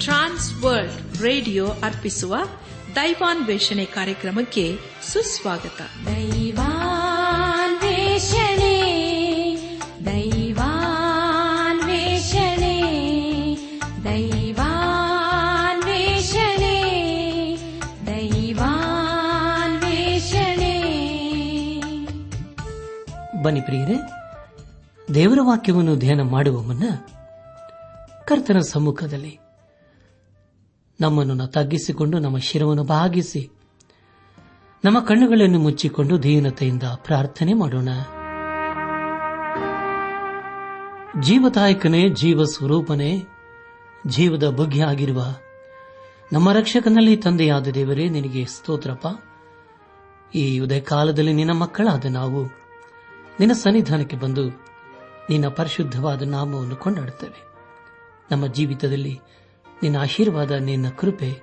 ಟ್ರಾನ್ಸ್ world radio ಅರ್ಪಿಸುವ ದೈವಾನ್ವೇಷಣೆ ಕಾರ್ಯಕ್ರಮಕ್ಕೆ ಸುಸ್ವಾಗತ. ದೈವಾನ್ವೇಷಣೆ ದೈವಾನ್ವೇಷಣೆ ದೈವಾನ್ವೇಷಣೆ ದೈವಾನ್ವೇಷಣೆ. ಬನ್ನಿ ಪ್ರಿಯರೇ ದೇವರ ವಾಕ್ಯವನ್ನು ಧ್ಯಾನ ಮಾಡುವ ಮುನ್ನ ಕರ್ತನ ಸಮ್ಮುಖದಲ್ಲಿ. ನಮ್ಮನ್ನು ತಗ್ಗಿಸಿಕೊಂಡು, ನಮ್ಮ ಶಿರವನ್ನು ಭಾಗಿಸಿ ನಮ್ಮ ಕಣ್ಣುಗಳನ್ನು ಮುಚ್ಚಿಕೊಂಡು ದೀನತೆಯಿಂದ ಪ್ರಾರ್ಥನೆ ಮಾಡೋಣ. ಜೀವದಾಯಕನೇ ಜೀವ ಸ್ವರೂಪನೇ ಜೀವದ ಬಗ್ಗೆ ಆಗಿರುವ ನಮ್ಮ ರಕ್ಷಕನಲ್ಲಿ ತಂದೆಯಾದ ದೇವರೇ, ನಿನಗೆ ಸ್ತೋತ್ರಪ್ಪ. ಈ ಉದಯ ಕಾಲದಲ್ಲಿ ನಿನ್ನ ಮಕ್ಕಳಾದ ನಾವು ನಿನ್ನ ಸನ್ನಿಧಾನಕ್ಕೆ ಬಂದು ನಿನ್ನ ಪರಿಶುದ್ಧವಾದ ನಾಮವನ್ನು ಕೊಂಡಾಡುತ್ತೇವೆ. ನಮ್ಮ ಜೀವಿತದಲ್ಲಿ ನಿನ್ನ ಆಶೀರ್ವಾದ, ನಿನ್ನ ಕೃಪೆ,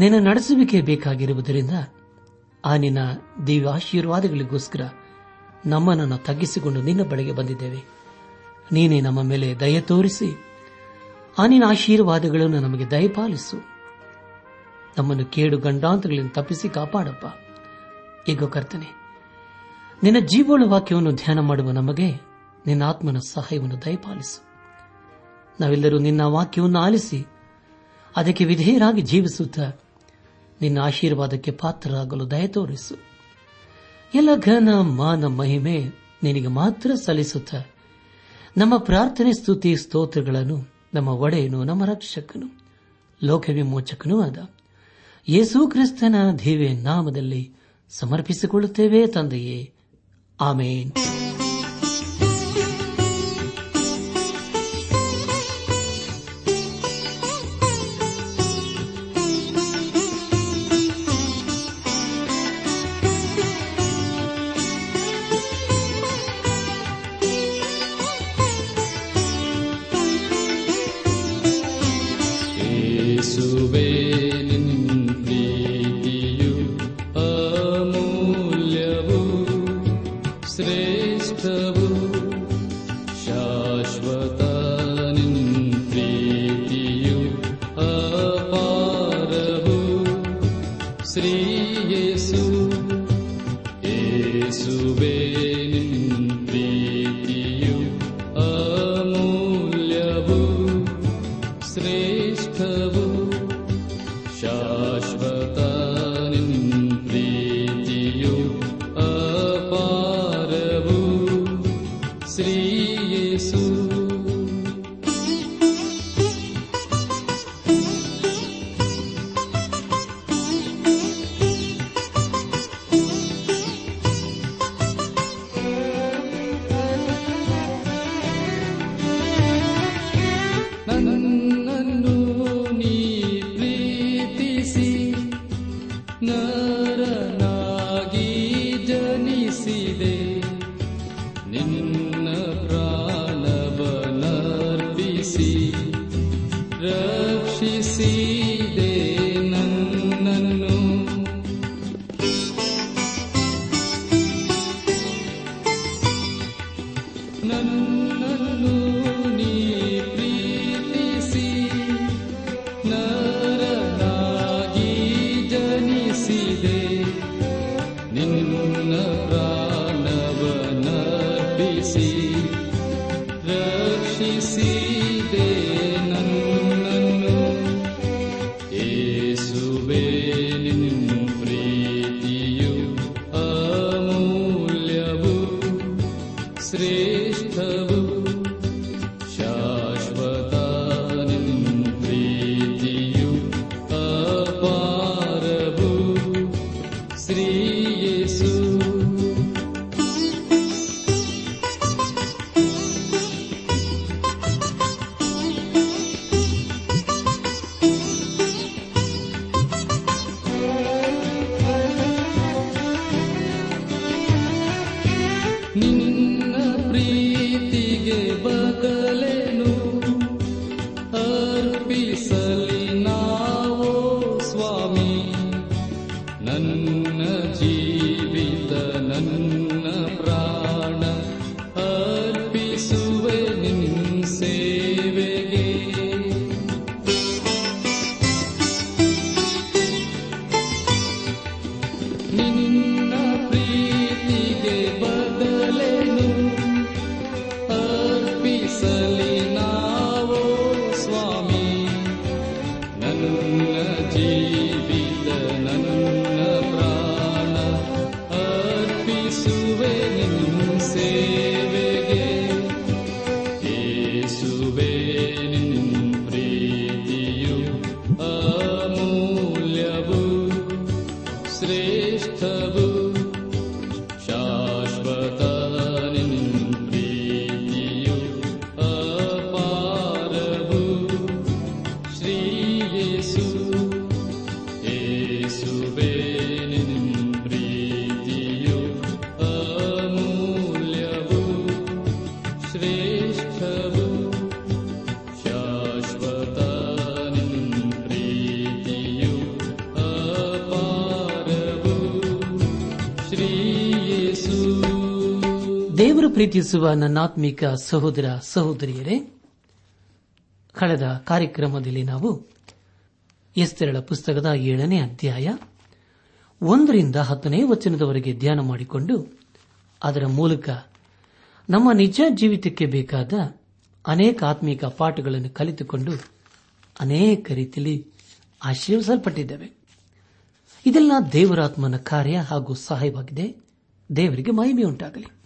ನಿನ್ನ ನಡೆಸುವಿಕೆ ಬೇಕಾಗಿರುವುದರಿಂದ ಆ ನಿನ್ನ ದಿವ್ಯ ಆಶೀರ್ವಾದಗಳಿಗೋಸ್ಕರ ನಮ್ಮನನ್ನು ತಗ್ಗಿಸಿಕೊಂಡು ನಿನ್ನ ಬಳಿಗೆ ಬಂದಿದ್ದೇವೆ. ನೀನೇ ನಮ್ಮ ಮೇಲೆ ದಯ ತೋರಿಸಿ, ಆ ನಿನ್ನ ಆಶೀರ್ವಾದಗಳನ್ನು ನಮಗೆ ದಯಪಾಲಿಸು. ನಮ್ಮನ್ನು ಕೇಡು ಗಂಡಾಂತಗಳನ್ನು ತಪ್ಪಿಸಿ ಕಾಪಾಡಪ್ಪ. ಈಗ ಕರ್ತನೆ, ನಿನ್ನ ಜೀವೋಳ ವಾಕ್ಯವನ್ನು ಧ್ಯಾನ ಮಾಡುವ ನಮಗೆ ನಿನ್ನ ಆತ್ಮನ ಸಹಾಯವನ್ನು ದಯಪಾಲಿಸು. ನಾವೆಲ್ಲರೂ ನಿನ್ನ ವಾಕ್ಯವನ್ನು ಆಲಿಸಿ ಅದಕ್ಕೆ ವಿಧೇಯರಾಗಿ ಜೀವಿಸುತ್ತ ನಿನ್ನ ಆಶೀರ್ವಾದಕ್ಕೆ ಪಾತ್ರರಾಗಲು ದಯ ತೋರಿಸು. ಎಲ್ಲ ಘನ, ಮಾನ, ಮಹಿಮೆ ನಿನಗೆ ಮಾತ್ರ ಸಲ್ಲಿಸುತ್ತ ನಮ್ಮ ಪ್ರಾರ್ಥನೆ, ಸ್ತುತಿ, ಸ್ತೋತ್ರಗಳನ್ನು ನಮ್ಮ ಒಡೆಯನು, ನಮ್ಮ ರಕ್ಷಕನು ಲೋಕ ವಿಮೋಚಕನೂ ಆದ ಯೇಸು ಕ್ರಿಸ್ತನ ದಿವ್ಯ ನಾಮದಲ್ಲಿ ಸಮರ್ಪಿಸಿಕೊಳ್ಳುತ್ತೇವೆ ತಂದೆಯೇ. ಆಮೇನ್. ಪ್ರೀತಿಸುವ ನನ್ನಾತ್ಮಿಕ ಸಹೋದರ ಸಹೋದರಿಯರೇ, ಕಳೆದ ಕಾರ್ಯಕ್ರಮದಲ್ಲಿ ನಾವು ಎಸ್ತೆರಳ ಪುಸ್ತಕದ ಏಳನೇ ಅಧ್ಯಾಯ ಒಂದರಿಂದ ಹತ್ತನೇ ವಚನದವರೆಗೆ ಧ್ಯಾನ ಮಾಡಿಕೊಂಡು ಅದರ ಮೂಲಕ ನಮ್ಮ ನಿಜ ಜೀವಿತಕ್ಕೆ ಬೇಕಾದ ಅನೇಕ ಆತ್ಮಿಕ ಪಾಠಗಳನ್ನು ಕಲಿತುಕೊಂಡು ಅನೇಕ ರೀತಿಯಲ್ಲಿ ಆಶೀರ್ವಿಸಲ್ಪಟ್ಟಿದ್ದೇವೆ. ಇದೆಲ್ಲ ದೇವರಾತ್ಮನ ಕಾರ್ಯ ಹಾಗೂ ಸಹಾಯವಾಗಿದೆ. ದೇವರಿಗೆ ಮಹಿಮೆ ಉಂಟಾಗಲಿ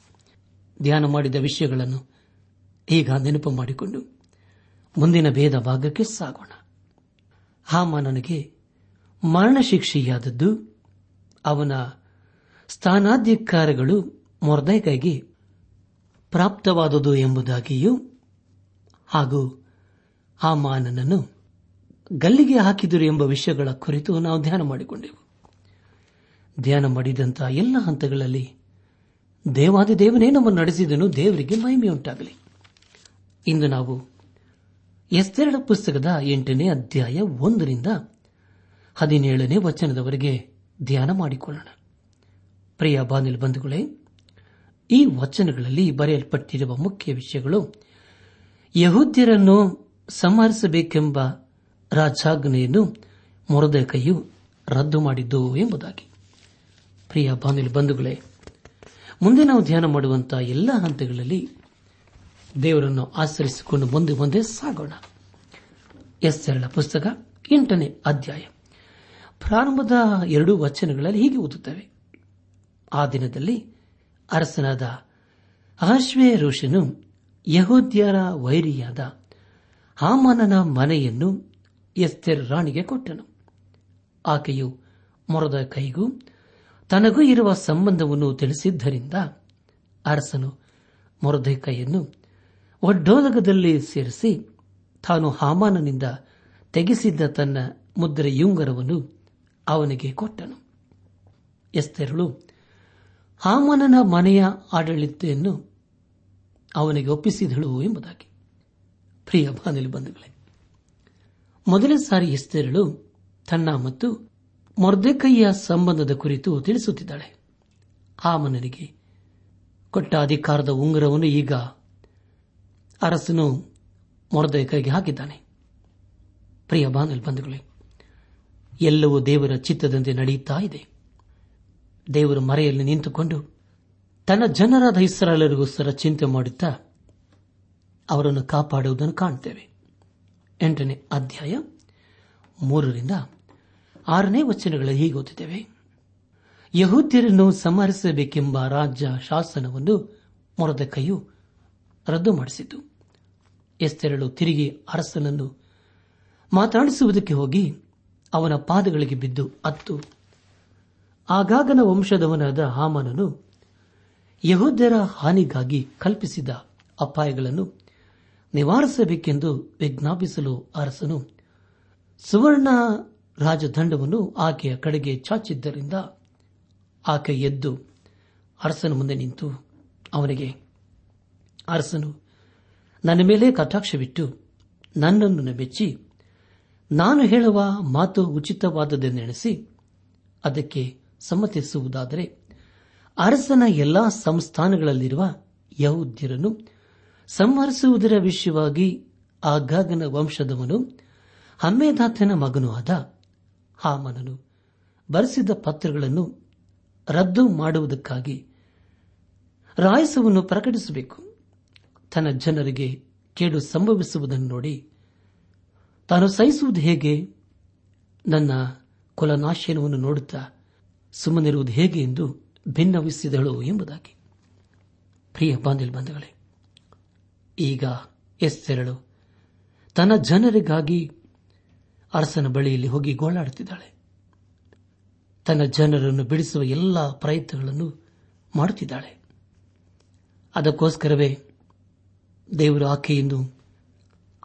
ಧ್ಯಾನ ಮಾಡಿದ ವಿಷಯಗಳನ್ನು ಈಗ ನೆನಪು ಮಾಡಿಕೊಂಡು ಮುಂದಿನ ಭೇದ ಭಾಗಕ್ಕೆ ಸಾಗೋಣ. ಹಾಮಾನನಿಗೆ ಮರಣ ಶಿಕ್ಷೆಯಾದದ್ದು ಅವನ ಸ್ಥಾನಾಧಿಕಾರಗಳು ಮೊರ್ದೈಕೈಗೆ ಪ್ರಾಪ್ತವಾದುದು ಎಂಬುದಾಗಿಯೂ ಹಾಗೂ ಹಾಮಾನನನ್ನು ಗಲ್ಲಿಗೆ ಹಾಕಿದರು ಎಂಬ ವಿಷಯಗಳ ಕುರಿತು ನಾವು ಧ್ಯಾನ ಮಾಡಿಕೊಂಡೆವು. ಧ್ಯಾನ ಮಾಡಿದಂತಹ ಎಲ್ಲ ಹಂತಗಳಲ್ಲಿ ದೇವಾದಿ ದೇವನೇ ನಮ್ಮನ್ನು ನಡೆಸಿದನು, ದೇವರಿಗೆ ಮಹಿಮೆಯುಂಟಾಗಲಿ. ಇಂದು ನಾವು ಎಸ್ತೆರಡ ಪುಸ್ತಕದ ಎಂಟನೇ ಅಧ್ಯಾಯ ಒಂದರಿಂದ ಹದಿನೇಳನೇ ವಚನದವರೆಗೆ ಧ್ಯಾನ ಮಾಡಿಕೊಳ್ಳೋಣ. ಪ್ರಿಯ ಬಾನಿಲ್ ಬಂಧುಗಳೇ, ಈ ವಚನಗಳಲ್ಲಿ ಬರೆಯಲ್ಪಟ್ಟಿರುವ ಮುಖ್ಯ ವಿಷಯಗಳು, ಯಹೂದ್ಯರನ್ನು ಸಂಹರಿಸಬೇಕೆಂಬ ರಾಜಾಜ್ಞೆಯನ್ನು ಮೊರದಕೈಯು ರದ್ದು ಮಾಡಿದ್ದು ಎಂಬುದಾಗಿ. ಪ್ರಿಯ ಬಾನಿಲ್ ಬಂಧುಗಳೇ ಮುಂದೆ ನಾವು ಧ್ಯಾನ ಮಾಡುವಂತಹ ಎಲ್ಲ ಹಂತಗಳಲ್ಲಿ ದೇವರನ್ನು ಆಚರಿಸಿಕೊಂಡು ಮುಂದೆ ಮುಂದೆ ಸಾಗೋಣ. ಎಸ್ಸರಳ ಪುಸ್ತಕ ಎಂಟನೇ ಅಧ್ಯಾಯ. ಪ್ರಾರಂಭದ ಎರಡೂ ವಚನಗಳಲ್ಲಿ ಹೀಗೆ ಓದುತ್ತವೆ. ಆ ದಿನದಲ್ಲಿ ಅರಸನಾದ ಅಶ್ವೇರೋಷನು ಯಹೋದ್ಯರ ವೈರಿಯಾದ ಹಾಮನನ ಮನೆಯನ್ನು ಎಸ್ತೆರ್ ರಾಣಿಗೆ ಕೊಟ್ಟನು. ಆಕೆಯು ಮೊರದ ಕೈಗೂ ತನಗೂ ಇರುವ ಸಂಬಂಧವನ್ನು ತಿಳಿಸಿದ್ದರಿಂದ ಅರಸನು ಮೊರದೈಕೈಯನ್ನು ಒಡ್ಡೋಲಗದಲ್ಲಿ ಸೇರಿಸಿ ತಾನು ಹಾಮಾನನಿಂದ ತೆಗೆಸಿದ್ದ ತನ್ನ ಮುದ್ರೆಯುಂಗರವನ್ನು ಅವನಿಗೆ ಕೊಟ್ಟನು. ಎಸ್ತೆರಳು, ಹಾಮಾನನ ಮನೆಯ ಆಡಳಿತೆಯನ್ನು ಅವನಿಗೆ ಒಪ್ಪಿಸಿದಳು ಎಂಬುದಾಗಿ. ಪ್ರಿಯ ಬಾನಲಿ ಬಂಧುಗಳೇ, ಮೊದಲ ಸಾರಿ ಎಸ್ತೆರಳು ತನ್ನ ಮತ್ತು ಮೊರ್ದೆಕೈಯ ಸಂಬಂಧದ ಕುರಿತು ತಿಳಿಸುತ್ತಿದ್ದಾಳೆ. ಹಾಮನನಿಗೆ ಕೊಟ್ಟ ಅಧಿಕಾರದ ಉಂಗುರವನ್ನು ಈಗ ಅರಸನು ಮೊರ್ದೆಕೈಗೆ ಹಾಕಿದ್ದಾನೆ. ಪ್ರಿಯ ಬಾನಲ್ ಎಲ್ಲವೂ ದೇವರ ಚಿತ್ತದಂತೆ ನಡೆಯುತ್ತಾ ಇದೆ. ದೇವರ ಮರೆಯಲ್ಲಿ ನಿಂತುಕೊಂಡು ತನ್ನ ಜನರಾದ ಇಸ್ರಾಲರಿಗೋಸ್ಕರ ಚಿಂತೆ ಮಾಡುತ್ತಾ ಅವರನ್ನು ಕಾಪಾಡುವುದನ್ನು ಕಾಣುತ್ತೇವೆ. ಎಂಟನೇ ಅಧ್ಯಾಯ ಮೂರರಿಂದ ಆರನೇ ವಚನಗಳಲ್ಲಿ ಹೀಗೆ ಓದುತ್ತೇವೆ. ಯಹೂದ್ಯರನ್ನು ಸಂಹರಿಸಬೇಕೆಂಬ ರಾಜ್ಯ ಶಾಸನವನ್ನು ಮೊರದಕೈಯು ರದ್ದು ಮಾಡಿಸಿತು. ಎಸ್ತೆರಳು ತಿರುಗಿ ಅರಸನನ್ನು ಮಾತನಾಡಿಸುವುದಕ್ಕೆ ಹೋಗಿ ಅವನ ಪಾದಗಳಿಗೆ ಬಿದ್ದು ಅತ್ತು. ಆಗಾಗನ ವಂಶದವನಾದ ಹಾಮನನು ಯಹೋದ್ಯರ ಹಾನಿಗಾಗಿ ಕಲ್ಪಿಸಿದ ಅಪಾಯಗಳನ್ನು ನಿವಾರಿಸಬೇಕೆಂದು ವಿಜ್ಞಾಪಿಸಲು ಅರಸನು ಸುವರ್ಣ ರಾಜದಂಡವನ್ನು ಆಕೆಯ ಕಡೆಗೆ ಚಾಚಿದ್ದರಿಂದ ಆಕೆ ಎದ್ದು ಅರಸನ ಮುಂದೆ ನಿಂತು ಅವನಿಗೆ, ಅರಸನು, ನನ್ನ ಮೇಲೆ ಕಟಾಕ್ಷವಿಟ್ಟು ನನ್ನನ್ನು ಮೆಚ್ಚಿ ನಾನು ಹೇಳುವ ಮಾತು ಉಚಿತವಾದದೆಂದೆಣಿಸಿ ಅದಕ್ಕೆ ಸಮ್ಮತಿಸುವುದಾದರೆ ಅರಸನ ಎಲ್ಲಾ ಸಂಸ್ಥಾನಗಳಲ್ಲಿರುವ ಯಹೂದ್ಯರನ್ನು ಸಂಹರಿಸುವುದರ ವಿಷಯವಾಗಿ ಆಗಾಗನ ವಂಶದವನು ಹಮ್ಮೇದಾತನ ಮಗನೂ ಆದ ಹಾಮನನು ಬರೆಸಿದ ಪತ್ರಗಳನ್ನು ರದ್ದು ಮಾಡುವುದಕ್ಕಾಗಿ ರಾಯಸವನ್ನು ಪ್ರಕಟಿಸಬೇಕು. ತನ್ನ ಜನರಿಗೆ ಕೇಡು ಸಂಭವಿಸುವುದನ್ನು ನೋಡಿ ತಾನು ಸಹಿಸುವುದು ಹೇಗೆ? ನನ್ನ ಕುಲನಾಶನವನ್ನು ನೋಡುತ್ತಾ ಸುಮ್ಮನಿರುವುದು ಹೇಗೆ ಎಂದು ಭಿನ್ನವಿಸಿದಳು ಎಂಬುದಾಗಿ. ಪ್ರಿಯ ಬಂಧುಗಳೇ ಈಗ ಎಸ್ತೆರಳು ತನ್ನ ಜನರಿಗಾಗಿ ಅರಸನ ಬಳಿಯಲ್ಲಿ ಹೋಗಿ ಗೋಳಾಡುತ್ತಿದ್ದಾಳೆ. ತನ್ನ ಜನರನ್ನು ಬಿಡಿಸುವ ಎಲ್ಲ ಪ್ರಯತ್ನಗಳನ್ನು ಮಾಡುತ್ತಿದ್ದಾಳೆ. ಅದಕ್ಕೋಸ್ಕರವೇ ದೇವರು ಆಕೆಯನ್ನು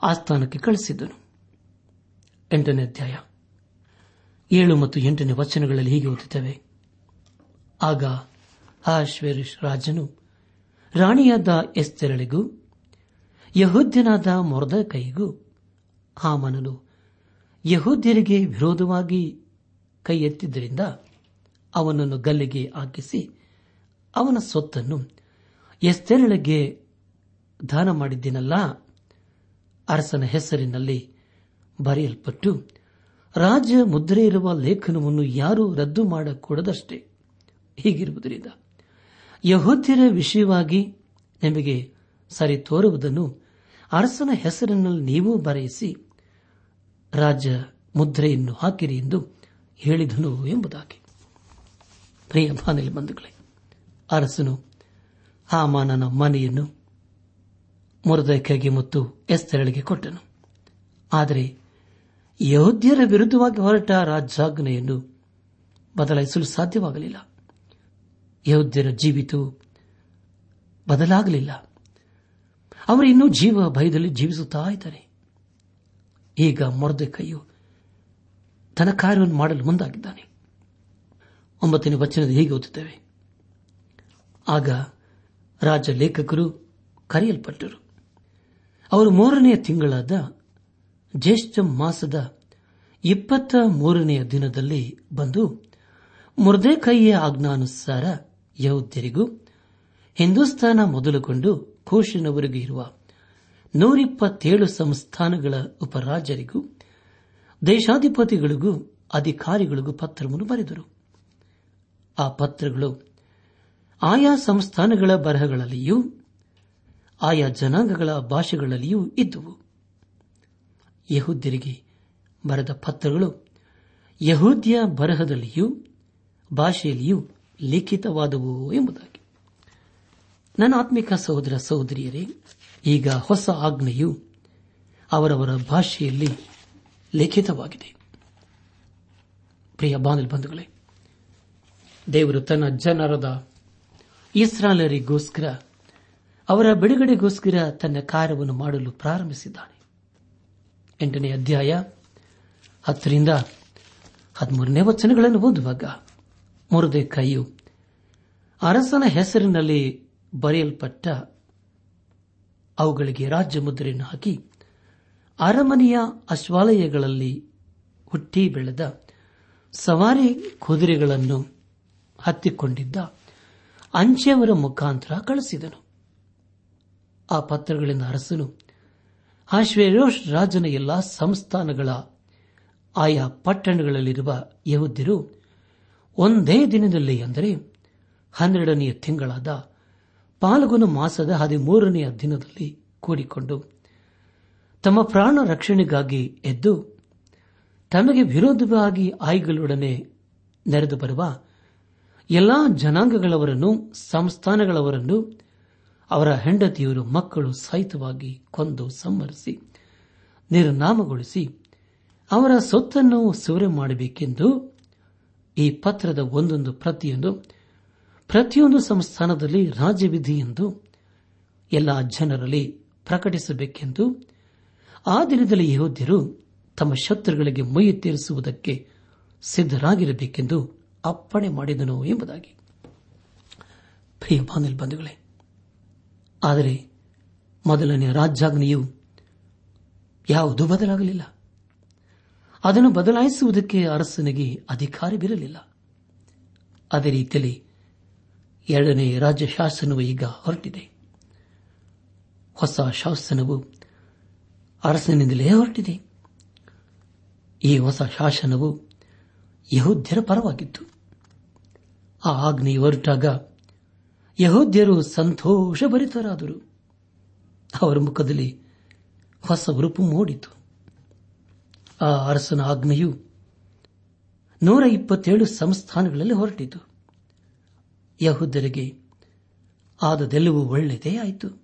ಆಸ್ಥಾನಕ್ಕೆ ಕಳಿಸಿದ್ದನು ಎಂಟನೇ ಅಧ್ಯಾಯ. ಏಳು ಮತ್ತು ಎಂಟನೇ ವಚನಗಳಲ್ಲಿ ಹೀಗೆ ಓದುತ್ತವೆ. ಆಗ ಆಶ್ವೇರಿಶ್ ರಾಜನು ರಾಣಿಯಾದ ಎಸ್ತೆರಳಿಗೂ ಯಹೋದ್ಯನಾದ ಮೊರದ ಕೈಗೂ ಹಾಮನನು ಯಹೋದ್ಯರಿಗೆ ವಿರೋಧವಾಗಿ ಕೈ ಎತ್ತಿದ್ದರಿಂದ ಅವನನ್ನು ಗಲ್ಲಿಗೆ ಹಾಕಿಸಿ ಅವನ ಸೊತ್ತನ್ನು ಎಸ್ತೆರಳಿಗೆ ದಾನ ಮಾಡಿದ್ದೀನಲ್ಲ? ಅರಸನ ಹೆಸರಿನಲ್ಲಿ ಬರೆಯಲ್ಪಟ್ಟು, ರಾಜ ಮುದ್ರೆ ಇರುವ ಲೇಖನವನ್ನು ಯಾರೂ ರದ್ದು ಮಾಡಕೂಡದಷ್ಟೇ. ಹೀಗಿರುವುದರಿಂದ ಯಹೋದ್ಯರ ವಿಷಯವಾಗಿ ನಿಮಗೆ ಸರಿ ತೋರುವುದನ್ನು ಅರಸನ ಹೆಸರಿನಲ್ಲಿ ನೀವು ಬರೆಯಿಸಿ ರಾಜ ಮುದ್ರೆಯನ್ನು ಹಾಕಿರಿ ಎಂದು ಹೇಳಿದನು ಎಂಬುದಾಗಿ. ಪ್ರಿಯ ಬಾನಲಿ ಬಂಧುಗಳೇ, ಅರಸನು ಹಾಮಾನನ ಮನೆಯನ್ನು ಮುರದೈಕೆಗೆ ಮತ್ತು ಎಸ್ತೆರಳಿಗೆ ಕೊಟ್ಟನು. ಆದರೆ ಯಹೋದ್ಯರ ವಿರುದ್ಧವಾಗಿ ಹೊರಟ ರಾಜ್ಯಾಜ್ಞೆಯನ್ನು ಬದಲಾಯಿಸಲು ಸಾಧ್ಯವಾಗಲಿಲ್ಲ. ಯಹೋದ್ಯರ ಜೀವಿತು ಬದಲಾಗಲಿಲ್ಲ. ಅವರು ಇನ್ನೂ ಜೀವ ಭಯದಲ್ಲಿ ಜೀವಿಸುತ್ತಾ ಇದ್ದಾರೆ. ಈಗ ಮೊರದೆಕೈಯು ತನ್ನ ಕಾರ್ಯವನ್ನು ಮಾಡಲು ಮುಂದಾಗಿದ್ದಾನೆ. ಒಂಬತ್ತನೇ ವಚನದ ಹೀಗೆ ಓದುತ್ತೇವೆ. ಆಗ ರಾಜ ಲೇಖಕರು ಕರೆಯಲ್ಪಟ್ಟರು. ಅವರು ಮೂರನೆಯ ತಿಂಗಳಾದ ಜ್ಯೇಷ್ಠ ಮಾಸದ ಇಪ್ಪತ್ತ ಮೂರನೆಯ ದಿನದಲ್ಲಿ ಬಂದು ಮುರ್ದೇಕೈಯ ಆಜ್ಞಾನುಸಾರ ಯೌದ್ಯರಿಗೂ ಹಿಂದೂಸ್ತಾನ ಮೊದಲುಗೊಂಡು ಘೋಷಣವರೆಗೂ ಇರುವ ನೂರಿಪ್ಪತ್ತೇಳು ಸಂಸ್ಥಾನಗಳ ಉಪರಾಜರಿಗೂ ದೇಶಾಧಿಪತಿಗಳಿಗೂ, ಅಧಿಕಾರಿಗಳಿಗೂ ಪತ್ರವನ್ನು ಬರೆದರು. ಆ ಪತ್ರಗಳು ಆಯಾ ಸಂಸ್ಥಾನಗಳ ಬರಹಗಳಲ್ಲಿಯೂ, ಆಯಾ ಜನಾಂಗಗಳ ಭಾಷೆಗಳಲ್ಲಿಯೂ ಇದ್ದುವು. ಯಹೂದ್ಯರಿಗೆ ಬರೆದ ಪತ್ರಗಳು ಯಹೂದ್ಯ ಬರಹದಲ್ಲಿಯೂ, ಭಾಷೆಯಲ್ಲಿಯೂ ಲಿಖಿತವಾದವು ಎಂಬುದಾಗಿ. ನನ್ನ ಆತ್ಮಿಕ ಸಹೋದರ ಸಹೋದರಿಯರೇ ಈಗ ಹೊಸ ಆಜ್ಞೆಯು ಅವರವರ ಭಾಷೆಯಲ್ಲಿ ಲಿಖಿತವಾಗಿದೆ. ಪ್ರಿಯ ಬಂಧುಗಳೇ, ದೇವರು ತನ್ನ ಜನರದ ಇಸ್ರಾಲರಿಗೋಸ್ಕರ ಅವರ ಬಿಡುಗಡೆಗೋಸ್ಕರ ತನ್ನ ಕಾರ್ಯವನ್ನು ಮಾಡಲು ಪ್ರಾರಂಭಿಸಿದ್ದಾನೆ. ಎಂಟನೇ ಅಧ್ಯಾಯ ಹತ್ತರಿಂದ ಹದಿಮೂರನೇ ವಚನಗಳನ್ನು ಓದುವಾಗ ಮುರುದೆ ಕೈಯು ಅರಸನ ಹೆಸರಿನಲ್ಲಿ ಬರೆಯಲ್ಪಟ್ಟ ಅವುಗಳಿಗೆ ರಾಜ್ಯ ಮುದ್ರೆಯನ್ನು ಹಾಕಿ ಅರಮನೆಯ ಅಶ್ವಾಲಯಗಳಲ್ಲಿ ಹುಟ್ಟಿ ಬೆಳೆದ ಸವಾರಿ ಕುದುರೆಗಳನ್ನು ಹತ್ತಿಕೊಂಡಿದ್ದ ಅಂಚೆಯವರ ಮುಖಾಂತರ ಕಳಿಸಿದನು. ಆ ಪತ್ರಗಳಿಂದ ಅರಸನು ಆಶ್ವೇರೋಷ್ ರಾಜನ ಎಲ್ಲಾ ಸಂಸ್ಥಾನಗಳ, ಆಯಾ ಪಟ್ಟಣಗಳಲ್ಲಿರುವ ಯಹುದ್ಯರು ಒಂದೇ ದಿನದಲ್ಲಿ ಅಂದರೆ ಹನ್ನೆರಡನೆಯ ತಿಂಗಳಾದ ಪಾಲ್ಗುನ ಮಾಸದ ಹದಿಮೂರನೆಯ ದಿನದಲ್ಲಿ ಕೂಡಿಕೊಂಡು ತಮ್ಮ ಪ್ರಾಣ ರಕ್ಷಣೆಗಾಗಿ ಎದ್ದು ತಮಗೆ ವಿರೋಧವಾಗಿ ಆಯ್ಗಳೊಡನೆ ನೆರೆದು ಬರುವ ಎಲ್ಲಾ ಜನಾಂಗಗಳವರನ್ನು ಸಂಸ್ಥಾನಗಳವರನ್ನು ಅವರ ಹೆಂಡತಿಯರು ಮಕ್ಕಳು ಸಹಿತವಾಗಿ ಕೊಂದು ಸಂಹರಿಸಿ ನಿರ್ನಾಮಗೊಳಿಸಿ ಅವರ ಸೊತ್ತನ್ನು ಸೂರೆ ಮಾಡಬೇಕೆಂದು ಈ ಪತ್ರದ ಒಂದೊಂದು ಪ್ರತಿಯೊಂದು ಪ್ರತಿಯೊಂದು ಸಂಸ್ಥಾನದಲ್ಲಿ ರಾಜ್ಯವಿಧಿ ಎಂದು ಎಲ್ಲ ಜನರಲ್ಲಿ ಪ್ರಕಟಿಸಬೇಕೆಂದು ಆ ದಿನದಲ್ಲಿ ಯೋಧ್ಯರು ತಮ್ಮ ಶತ್ರುಗಳಿಗೆ ಮೈ ತೀರಿಸುವುದಕ್ಕೆ ಸಿದ್ದರಾಗಿರಬೇಕೆಂದು ಅಪ್ಪಣೆ ಮಾಡಿದನು ಎಂಬುದಾಗಿ. ಪ್ರಿಯ ಬಂಧುಗಳೇ, ಆದರೆ ಮೊದಲನೇ ರಾಜ್ಯಾಜ್ಞೆಯು ಯಾವುದೂ ಬದಲಾಗಲಿಲ್ಲ. ಅದನ್ನು ಬದಲಾಯಿಸುವುದಕ್ಕೆ ಅರಸನಿಗೆ ಅಧಿಕಾರವಿರಲಿಲ್ಲ. ಅದೇ ರೀತಿಯಲ್ಲಿ ಎರಡನೇ ರಾಜ್ಯ ಶಾಸನವು ಈಗ ಹೊರಟಿದೆ. ಹೊಸ ಶಾಸನವು ಅರಸನಿಂದಲೇ ಹೊರಟಿದೆ. ಈ ಹೊಸ ಶಾಸನವು ಯಹೋದ್ಯರ ಪರವಾಗಿತ್ತು. ಆ ಆಜ್ಞೆಯು ಹೊರಟಾಗ ಯಹೋದ್ಯರು ಸಂತೋಷಭರಿತರಾದರು ಅವರ ಮುಖದಲ್ಲಿ ಹೊಸ ಉರುಪು ಮೂಡಿತು. ಆ ಅರಸನ ಆಜ್ಞೆಯು ನೂರ ಇಪ್ಪತ್ತೇಳು ಸಂಸ್ಥಾನಗಳಲ್ಲಿ ಹೊರಟಿತು. ಯಹುದರಿಗೆ ಆದದೆಲ್ಲವೂ ಒಳ್ಳೆಯದೇ ಆಯಿತು.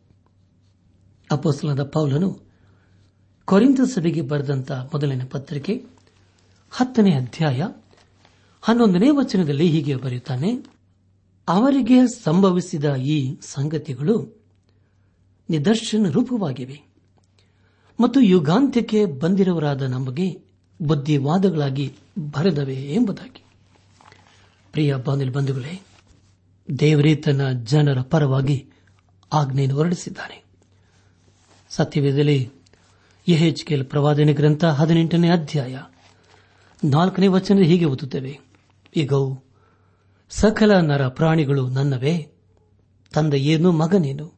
ಅಪೋಸಲದ ಪೌಲನು ಕೊರಿಂತ ಸಭೆಗೆ ಬರೆದಂತ ಮೊದಲನೇ ಪತ್ರಿಕೆ, ಹತ್ತನೇ ಅಧ್ಯಾಯ, ಹನ್ನೊಂದನೇ ವಚನದಲ್ಲಿ ಹೀಗೆ ಬರೆಯುತ್ತಾನೆ, ಅವರಿಗೆ ಸಂಭವಿಸಿದ ಈ ಸಂಗತಿಗಳು ನಿದರ್ಶನ ರೂಪವಾಗಿವೆ. ಮತ್ತು ಯುಗಾಂತ್ಯಕ್ಕೆ ಬಂದಿರುವರಾದ ನಮಗೆ ಬುದ್ಧಿವಾದಗಳಾಗಿ ಬರೆದವೆ ಎಂಬುದಾಗಿ. ಪ್ರಿಯ ಬಾಂಧಲ್ ಬಂಧುಗಳೇ ದೇವರೇ ತನ್ನ ಜನರ ಪರವಾಗಿ ಆಜ್ಞೆಯನ್ನು ಹೊರಡಿಸಿದ್ದಾನೆ. ಸತ್ಯವೇದದಲ್ಲಿ ಯಹೆಚ್ಕೆಲ್ ಪ್ರವಾದನೆ ಗ್ರಂಥ ಹದಿನೆಂಟನೇ ಅಧ್ಯಾಯ ನಾಲ್ಕನೇ ವಚನ ಹೀಗೆ ಓದುತ್ತೇವೆ. ಈಗ ಸಕಲ ನರ ಪ್ರಾಣಿಗಳು ನನ್ನವೇ, ತಂದೆಯೇನು ಮಗನೇನು?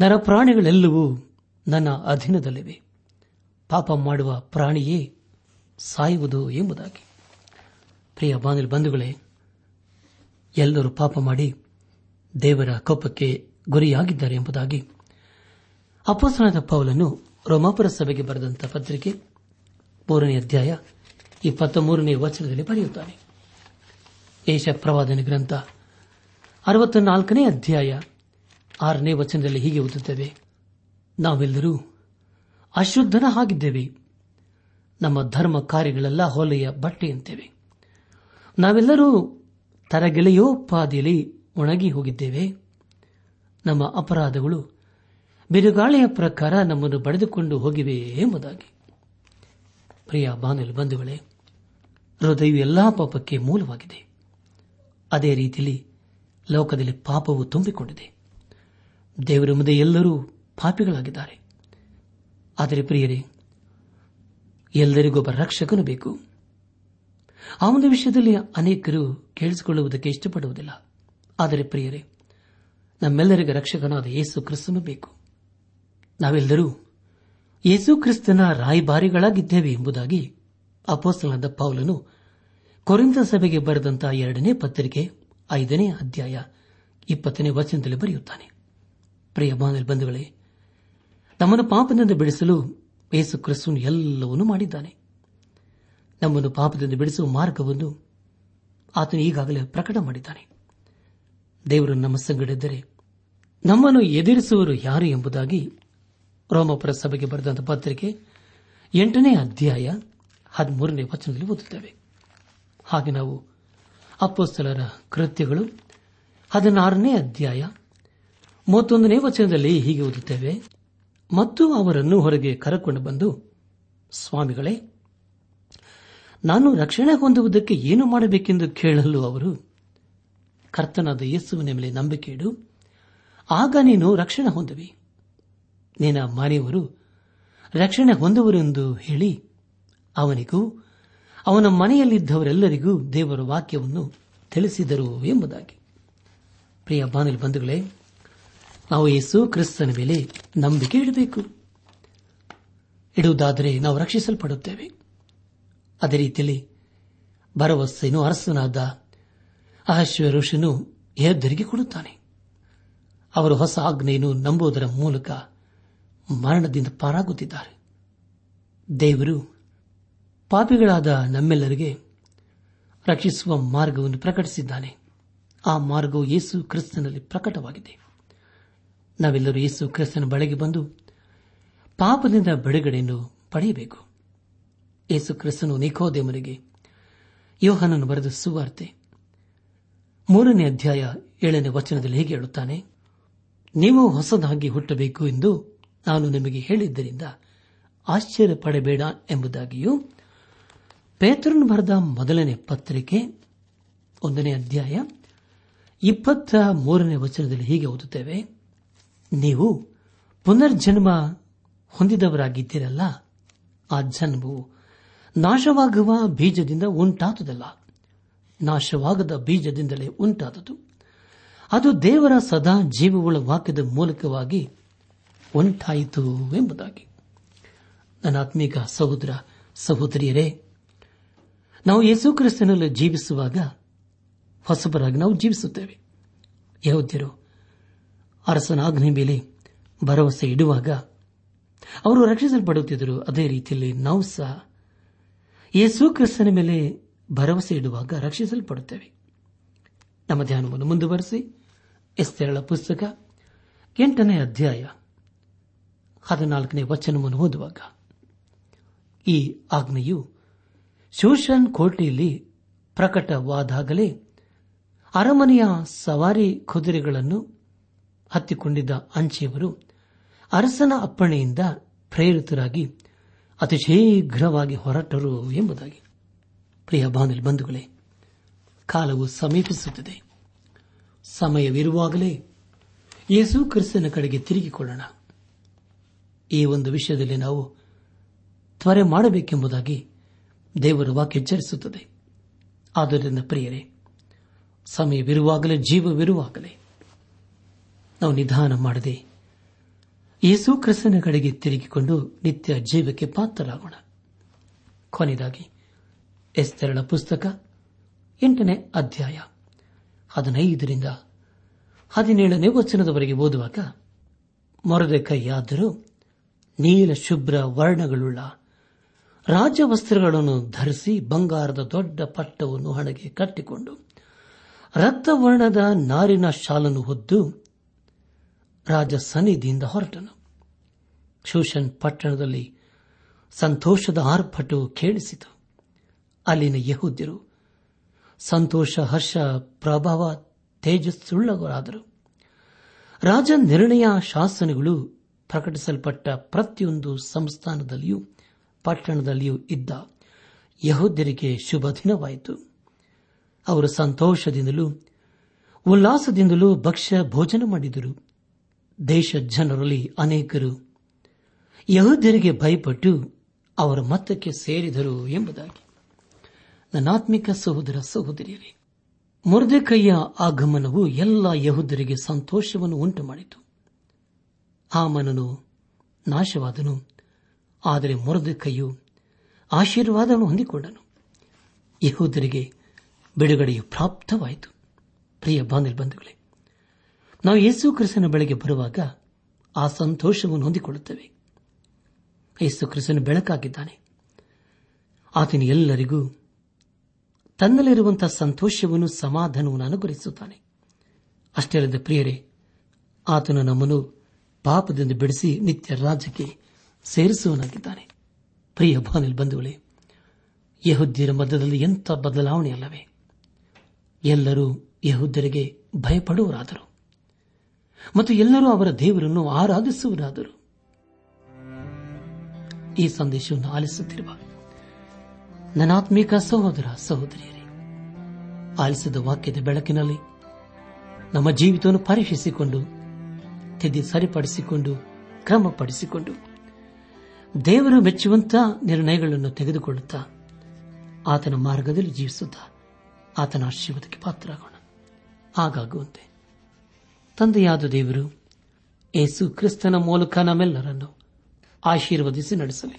ನರ ಪ್ರಾಣಿಗಳೆಲ್ಲವೂ ನನ್ನ ಅಧೀನದಲ್ಲಿವೆ. ಪಾಪ ಮಾಡುವ ಪ್ರಾಣಿಯೇ ಸಾಯುವುದು ಎಂಬುದಾಗಿ. ಪ್ರಿಯ ಬಾನಿಲ್ ಬಂಧುಗಳೇ ಎಲ್ಲರೂ ಪಾಪ ಮಾಡಿ ದೇವರ ಕೋಪಕ್ಕೆ ಗುರಿಯಾಗಿದ್ದಾರೆ ಎಂಬುದಾಗಿ. ಅಪೋಸನದ ಪೌಲನ್ನು ರೋಮಾಪುರ ಸಭೆಗೆ ಬರೆದಂತಹ ಪತ್ರಿಕೆ ಮೂರನೇ ಅಧ್ಯಾಯ ಇಪ್ಪತ್ತ ಮೂರನೇ ವಚನದಲ್ಲಿ ಬರೆಯುತ್ತಾನೆ. ಏಷ ಪ್ರವಾದನ ಗ್ರಂಥ ಅರವತ್ತ ನಾಲ್ಕನೇ ಅಧ್ಯಾಯ ಆರನೇ ವಚನದಲ್ಲಿ ಹೀಗೆ ಓದುತ್ತೇವೆ. ನಾವೆಲ್ಲರೂ ಅಶುದ್ಧನ ಆಗಿದ್ದೇವೆ ನಮ್ಮ ಧರ್ಮ ಕಾರ್ಯಗಳೆಲ್ಲ ಹೊಲೆಯ ಬಟ್ಟೆಯಂತೇವೆ. ನಾವೆಲ್ಲರೂ ತರಗೆಲೆಯೋಪಾದಿಯಲ್ಲಿ ಒಣಗಿ ಹೋಗಿದ್ದೇವೆ. ನಮ್ಮ ಅಪರಾಧಗಳು ಬಿರುಗಾಳಿಯ ಪ್ರಕಾರ ನಮ್ಮನ್ನು ಬಡಿದುಕೊಂಡು ಹೋಗಿವೆ ಎಂಬುದಾಗಿ. ಪ್ರಿಯ ಬಾನುಲು ಬಂಧುಗಳೇ, ಹೃದಯವು ಎಲ್ಲಾ ಪಾಪಕ್ಕೆ ಮೂಲವಾಗಿದೆ. ಅದೇ ರೀತಿಯಲ್ಲಿ ಲೋಕದಲ್ಲಿ ಪಾಪವು ತುಂಬಿಕೊಂಡಿದೆ. ದೇವರ ಮುಂದೆ ಎಲ್ಲರೂ ಪಾಪಿಗಳಾಗಿದ್ದಾರೆ. ಆದರೆ ಪ್ರಿಯರೇ ಎಲ್ಲರಿಗೊಬ್ಬ ರಕ್ಷಕನು ಬೇಕು. ಆ ಒಂದು ವಿಷಯದಲ್ಲಿ ಅನೇಕರು ಕೇಳಿಸಿಕೊಳ್ಳುವುದಕ್ಕೆ ಇಷ್ಟಪಡುವುದಿಲ್ಲ. ಆದರೆ ಪ್ರಿಯರೇ, ನಮ್ಮೆಲ್ಲರಿಗೆ ರಕ್ಷಕನಾದ ಯೇಸು ಕ್ರಿಸ್ತನು ಬೇಕು. ನಾವೆಲ್ಲರೂ ಯೇಸು ಕ್ರಿಸ್ತನ ರಾಯಭಾರಿಗಳಾಗಿದ್ದೇವೆ ಎಂಬುದಾಗಿ ಅಪೋಸ್ತನಾದ ಪೌಲನು ಕೊರಿಂದ ಸಭೆಗೆ ಬರೆದಂತಹ ಎರಡನೇ ಪತ್ರಿಕೆ ಐದನೇ ಅಧ್ಯಾಯ ಇಪ್ಪತ್ತನೇ ವಚನದಲ್ಲಿ ಬರೆಯುತ್ತಾನೆ. ಪ್ರಿಯ ಬಂಧುಗಳೇ, ನಮ್ಮನ್ನು ಪಾಪದಿಂದ ಬಿಡಿಸಲು ಯೇಸು ಕ್ರಿಸ್ತನು ಎಲ್ಲವನ್ನೂ ಮಾಡಿದ್ದಾನೆ. ನಮ್ಮನ್ನು ಪಾಪದಿಂದ ಬಿಡಿಸುವ ಮಾರ್ಗವನ್ನು ಆತನು ಈಗಾಗಲೇ ಪ್ರಕಟ ಮಾಡಿದ್ದಾನೆ. ದೇವರು ನಮ್ಮ ಸಂಗಡಿದ್ದರೆ ನಮ್ಮನ್ನು ಎದುರಿಸುವರು ಯಾರು ಎಂಬುದಾಗಿ ರೋಮಪುರ ಸಭೆಗೆ ಬರೆದಂತಹ ಪತ್ರಿಕೆ ಎಂಟನೇ ಅಧ್ಯಾಯ ಹದಿಮೂರನೇ ವಚನದಲ್ಲಿ ಓದುತ್ತೇವೆ. ಹಾಗೆ ನಾವು ಅಪ್ಪೋಸ್ತಲರ ಕೃತ್ಯಗಳು ಹದಿನಾರನೇ ಅಧ್ಯಾಯ ಮೂವತ್ತೊಂದನೇ ವಚನದಲ್ಲಿ ಹೀಗೆ ಓದುತ್ತೇವೆ. ಮತ್ತು ಅವರನ್ನು ಹೊರಗೆ ಕರಕೊಂಡು ಬಂದು, ಸ್ವಾಮಿಗಳೇ ನಾನು ರಕ್ಷಣೆ ಹೊಂದುವುದಕ್ಕೆ ಏನು ಮಾಡಬೇಕೆಂದು ಕೇಳಲು ಅವರು, ಕರ್ತನಾದ ಯೇಸುವಿನ ಮೇಲೆ ನಂಬಿಕೆ ಇಡು, ಆಗ ನೀನು ರಕ್ಷಣೆ ಹೊಂದುವಿ. ನಿನ್ನ ಮನೆಯವರು ರಕ್ಷಣೆ ಹೊಂದುವರೆಂದು ಹೇಳಿ, ಅವನಿಗೂ, ಅವನ ಮನೆಯಲ್ಲಿದ್ದವರೆಲ್ಲರಿಗೂ ದೇವರ ವಾಕ್ಯವನ್ನು ತಿಳಿಸಿದರು ಎಂಬುದಾಗಿ. ಪ್ರಿಯ ಬಾನಲಿ ಬಂಧುಗಳೇ, ನಾವು ಯೇಸು ಕ್ರಿಸ್ತನ ಮೇಲೆ ನಂಬಿಕೆ ಇಡಬೇಕು. ಇಡುವುದಾದರೆ ನಾವು ರಕ್ಷಿಸಲ್ಪಡುತ್ತೇವೆ. ಅದೇ ರೀತಿಯಲ್ಲಿ ಭರವಸೆಯನ್ನು ಅರಸನಾದ ಅಹಶ್ವರುಷನು ಹೆದ್ದರಿಗೆ ಕೊಡುತ್ತಾನೆ. ಅವರು ಹೊಸ ಆಜ್ಞೆಯನ್ನು ನಂಬುವುದರ ಮೂಲಕ ಮರಣದಿಂದ ಪಾರಾಗುತ್ತಿದ್ದಾರೆ. ದೇವರು ಪಾಪಿಗಳಾದ ನಮ್ಮೆಲ್ಲರಿಗೆ ರಕ್ಷಿಸುವ ಮಾರ್ಗವನ್ನು ಪ್ರಕಟಿಸಿದ್ದಾನೆ. ಆ ಮಾರ್ಗವು ಯೇಸು ಕ್ರಿಸ್ತನಲ್ಲಿ ಪ್ರಕಟವಾಗಿದೆ. ನಾವೆಲ್ಲರೂ ಯೇಸು ಕ್ರಿಸ್ತನ ಬಳಿಗೆ ಬಂದು ಪಾಪದಿಂದ ಬಿಡುಗಡೆಯನ್ನು ಪಡೆಯಬೇಕು. ಯೇಸು ಕ್ರಿಸ್ತನು ನಿಖೋದೇಮನಿಗೆ ಯೋಹನನ್ನು ಬರೆದ ಸುವಾರ್ತೆ. ಮೂರನೇ ಅಧ್ಯಾಯ ಏಳನೇ ವಚನದಲ್ಲಿ ಹೀಗೆ ಹೇಳುತ್ತಾನೆ, ನೀವು ಹೊಸದಾಗಿ ಹುಟ್ಟಬೇಕು ಎಂದು ನಾನು ನಿಮಗೆ ಹೇಳಿದ್ದರಿಂದ ಆಶ್ಚರ್ಯ ಪಡಬೇಡ ಎಂಬುದಾಗಿಯೂ, ಪೇತ್ರನ್ ಬರೆದ ಮೊದಲನೇ ಪತ್ರಿಕೆ ಒಂದನೇ ಅಧ್ಯಾಯ ಇಪ್ಪತ್ತ ಮೂರನೇ ವಚನದಲ್ಲಿ ಹೀಗೆ ಓದುತ್ತೇವೆ, ನೀವು ಪುನರ್ಜನ್ಮ ಹೊಂದಿದವರಾಗಿದ್ದೀರಲ್ಲ, ಆ ಜನ್ಮವು ನಾಶವಾಗುವ ಬೀಜದಿಂದ ಉಂಟಾದುದಲ್ಲ. ನಾಶವಾಗದ ಬೀಜದಿಂದಲೇ ಉಂಟಾದದು ಅದು ದೇವರ ಸದಾ ಜೀವವುಳ್ಳ ವಾಕ್ಯದ ಮೂಲಕವಾಗಿ ಉಂಟಾಯಿತು ಎಂಬುದಾಗಿ. ನನ್ನ ಆತ್ಮೀಕ ಸಹೋದರ, ಸಹೋದರಿಯರೇ, ನಾವು ಯೇಸು ಕ್ರಿಸ್ತನಲ್ಲಿ ಜೀವಿಸುವಾಗ ಹೊಸಬರಾಗಿ ನಾವು ಜೀವಿಸುತ್ತೇವೆ. ಯಹೋದ್ಯರು ಅರಸನ ಆಜ್ಞೆ ಮೇಲೆ ಭರವಸೆ ಇಡುವಾಗ ಅವರು ರಕ್ಷಿಸಲ್ಪಡುತ್ತಿದ್ದರು. ಅದೇ ರೀತಿಯಲ್ಲಿ ನಾವು ಸಹ ಯೇಸು ಕ್ರಿಸ್ತನ ಮೇಲೆ ಭರವಸೆ ಇಡುವಾಗ ರಕ್ಷಿಸಲ್ಪಡುತ್ತೇವೆ. ನಮ್ಮ ಧ್ಯಾನವನ್ನು ಮುಂದುವರೆಸಿ, ಎಸ್ತೆರಳ ಪುಸ್ತಕ ಎಂಟನೇ ಅಧ್ಯಾಯ ಹದಿನಾಲ್ಕನೇ ವಚನವನ್ನು ಓದುವಾಗ, ಈ ಆಜ್ಞೆಯು ಶೋಷನ್ ಕೋಟೆಯಲ್ಲಿ ಪ್ರಕಟವಾದಾಗಲೇ ಅರಮನೆಯ ಸವಾರಿ ಕುದುರೆಗಳನ್ನು ಹತ್ತಿಕೊಂಡಿದ್ದ ಅಂಚೆಯವರು ಅರಸನ ಅಪ್ಪಣೆಯಿಂದ ಪ್ರೇರಿತರಾಗಿ ಅತಿ ಶೀಘ್ರವಾಗಿ ಹೊರಟರು ಎಂಬುದಾಗಿ. ಪ್ರಿಯ ಬಾನಲಿ ಬಂಧುಗಳೇ, ಕಾಲವು ಸಮೀಪಿಸುತ್ತದೆ. ಸಮಯವಿರುವಾಗಲೇ ಯೇಸು ಕ್ರಿಸ್ತನ ಕಡೆಗೆ ತಿರುಗಿಕೊಳ್ಳೋಣ. ಈ ಒಂದು ವಿಷಯದಲ್ಲಿ ನಾವು ತ್ವರೆ ಮಾಡಬೇಕೆಂಬುದಾಗಿ ದೇವರ ವಾಕ್ಯ ಎಚ್ಚರಿಸುತ್ತದೆ. ಆದ್ದರಿಂದ ಪ್ರಿಯರೇ, ಸಮಯವಿರುವಾಗಲೇ, ಜೀವವಿರುವಾಗಲೇ ನಾವು ನಿಧಾನ ಮಾಡದೆ ಯೇಸು ಕ್ರಿಸ್ತನ ತಿರುಗಿಕೊಂಡು ನಿತ್ಯ ಜೀವಕ್ಕೆ ಪಾತ್ರರಾಗೋಣ. ಕೊನೆಯದಾಗಿ ಎಸ್ತೆರಳ ಪುಸ್ತಕ ಎಂಟನೇ ಅಧ್ಯಾಯ ಹದಿನೈದರಿಂದ ಹದಿನೇಳನೇ ವಚನದವರೆಗೆ ಓದುವಾಗ, ಮೊರದ ಕೈಯಾದರೂ ನೀಲ ಶುಭ್ರ ವರ್ಣಗಳುಳ್ಳ ರಾಜವಸ್ತ್ರಗಳನ್ನು ಧರಿಸಿ ಬಂಗಾರದ ದೊಡ್ಡ ಪಟ್ಟವನ್ನು ಹಣೆಗೆ ಕಟ್ಟಿಕೊಂಡು ರಕ್ತವರ್ಣದ ನಾರಿನ ಶಾಲನ್ನು ಹೊದ್ದು ರಾಜ ಸನ್ನಿಧಿಯಿಂದ ಹೊರಟನು. ಶೂಷನ್ ಪಟ್ಟಣದಲ್ಲಿ ಸಂತೋಷದ ಆರ್ಭಟು ಕೇಳಿಸಿತು. ಅಲ್ಲಿನ ಯಹೂದ್ಯರು ಸಂತೋಷ, ಹರ್ಷ, ಪ್ರಭಾವ, ತೇಜಸ್ಸುಳ್ಳವರಾದರು. ರಾಜ ನಿರ್ಣಯ ಶಾಸನಗಳು ಪ್ರಕಟಿಸಲ್ಪಟ್ಟ ಪ್ರತಿಯೊಂದು ಸಂಸ್ಥಾನದಲ್ಲಿಯೂ ಪಟ್ಟಣದಲ್ಲಿಯೂ ಇದ್ದ ಯಹೋದ್ಯರಿಗೆ ಶುಭ ದಿನವಾಯಿತು. ಅವರು ಸಂತೋಷದಿಂದಲೂ, ಉಲ್ಲಾಸದಿಂದಲೂ ಭಕ್ಷ್ಯ ಭೋಜನ ಮಾಡಿದರು. ದೇಶ ಜನರಲ್ಲಿ ಅನೇಕರು ಯಹೋದ್ಯರಿಗೆ ಭಯಪಟ್ಟು ಅವರ ಮತಕ್ಕೆ ಸೇರಿದರು ಎಂಬುದಾಗಿ. ನನ್ನಾತ್ಮಿಕ ಸಹೋದರ ಸಹೋದರಿಯರೇ, ಮುರ್ದೆಕೈಯ ಆಗಮನವು ಎಲ್ಲ ಯಹೂದರಿಗೆ ಸಂತೋಷವನ್ನು ಉಂಟು ಮಾಡಿತು ಹಾಮನನು ನಾಶವಾದನು, ಆದರೆ ಮುರದಕೈಯು ಆಶೀರ್ವಾದವನ್ನು ಹೊಂದಿಕೊಂಡನು. ಯಹೋದರಿಗೆ ಬಿಡುಗಡೆಯು ಪ್ರಾಪ್ತವಾಯಿತು. ಪ್ರಿಯ ಬಾಂಧಲ್ ಬಂಧುಗಳೇ ನಾವು ಯೇಸು ಕ್ರಿಸ್ತನ ಬೆಳಗ್ಗೆ ಬರುವಾಗ ಆ ಸಂತೋಷವನ್ನು ಹೊಂದಿಕೊಳ್ಳುತ್ತೇವೆ. ಯೇಸು ಕ್ರಿಸ್ತನ ಬೆಳಕಾಗಿದ್ದಾನೆ. ಆತನು ಎಲ್ಲರಿಗೂ ತನ್ನಲ್ಲಿರುವಂತಹ ಸಂತೋಷವನ್ನು ಸಮಾಧಾನವನ್ನು ಅನುಗ್ರಹಿಸುತ್ತಾನೆ. ಅಷ್ಟೇ ಅಲ್ಲದ ಪ್ರಿಯರೇ, ಆತನು ನಮ್ಮನ್ನು ಪಾಪದಿಂದ ಬಿಡಿಸಿ ನಿತ್ಯ ರಾಜ್ಯಕ್ಕೆ ಸೇರಿಸುವನಾಗಿದ್ದಾನೆ ಪ್ರಿಯ ಭಾನಲ್ ಬಂಧುಗಳೇ, ಯಹುದ್ಯರ ಮಧ್ಯದಲ್ಲಿ ಎಂಥ ಬದಲಾವಣೆಯಲ್ಲವೇ. ಎಲ್ಲರೂ ಯಹುದ್ಯರಿಗೆ ಭಯಪಡುವರಾದರು ಮತ್ತು ಎಲ್ಲರೂ ಅವರ ದೇವರನ್ನು ಆರಾಧಿಸುವರಾದರು. ಈ ಸಂದೇಶವನ್ನು ಆಲಿಸುತ್ತಿರುವ ನನಾತ್ಮೀಕ ಸಹೋದರ ಸಹೋದರಿಯರೇ, ಆಲಿಸಿದ ವಾಕ್ಯದ ಬೆಳಕಿನಲ್ಲಿ ನಮ್ಮ ಜೀವಿತವನ್ನು ಪರೀಕ್ಷಿಸಿಕೊಂಡು, ತಿದ್ದಿ ಸರಿಪಡಿಸಿಕೊಂಡು, ಕ್ರಮಪಡಿಸಿಕೊಂಡು, ದೇವರು ಮೆಚ್ಚುವಂತ ನಿರ್ಣಯಗಳನ್ನು ತೆಗೆದುಕೊಳ್ಳುತ್ತಾ ಆತನ ಮಾರ್ಗದಲ್ಲಿ ಜೀವಿಸುತ್ತಾ ಆತನ ಆಶೀರ್ವಾದಕ್ಕೆ ಪಾತ್ರರಾಗೋಣ. ಹಾಗಾಗುವಂತೆ ತಂದೆಯಾದ ದೇವರು ಯೇಸು ಕ್ರಿಸ್ತನ ಮೂಲಕ ನಮ್ಮೆಲ್ಲರನ್ನು ಆಶೀರ್ವದಿಸಿ ನಡೆಸಲಿ.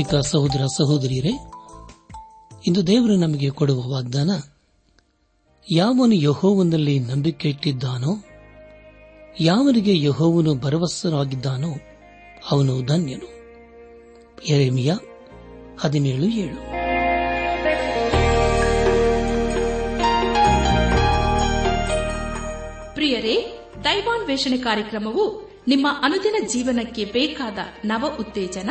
ಆತ್ಮಿಕ ಸಹೋದರ ಸಹೋದರಿಯರೇ, ಇಂದು ದೇವರು ನಮಗೆ ಕೊಡುವ ವಾಗ್ದಾನ, ಯಾವನು ಯಹೋವನಲ್ಲಿ ನಂಬಿಕೆ ಇಟ್ಟಿದ್ದಾನೋ ಯಾವನಿಗೆ ಯಹೋವನು ಭರವಸರಾಗಿದ್ದಾನೋ, ಅವನು ಧನ್ಯನು. ಹದಿನೇಳು ಏಳು. ಪ್ರಿಯರೇ, ದೈವಾನ್ವೇಷಣೆ ಕಾರ್ಯಕ್ರಮವು ನಿಮ್ಮ ಅನುದಿನ ಜೀವನಕ್ಕೆ ಬೇಕಾದ ನವ ಉತ್ತೇಜನ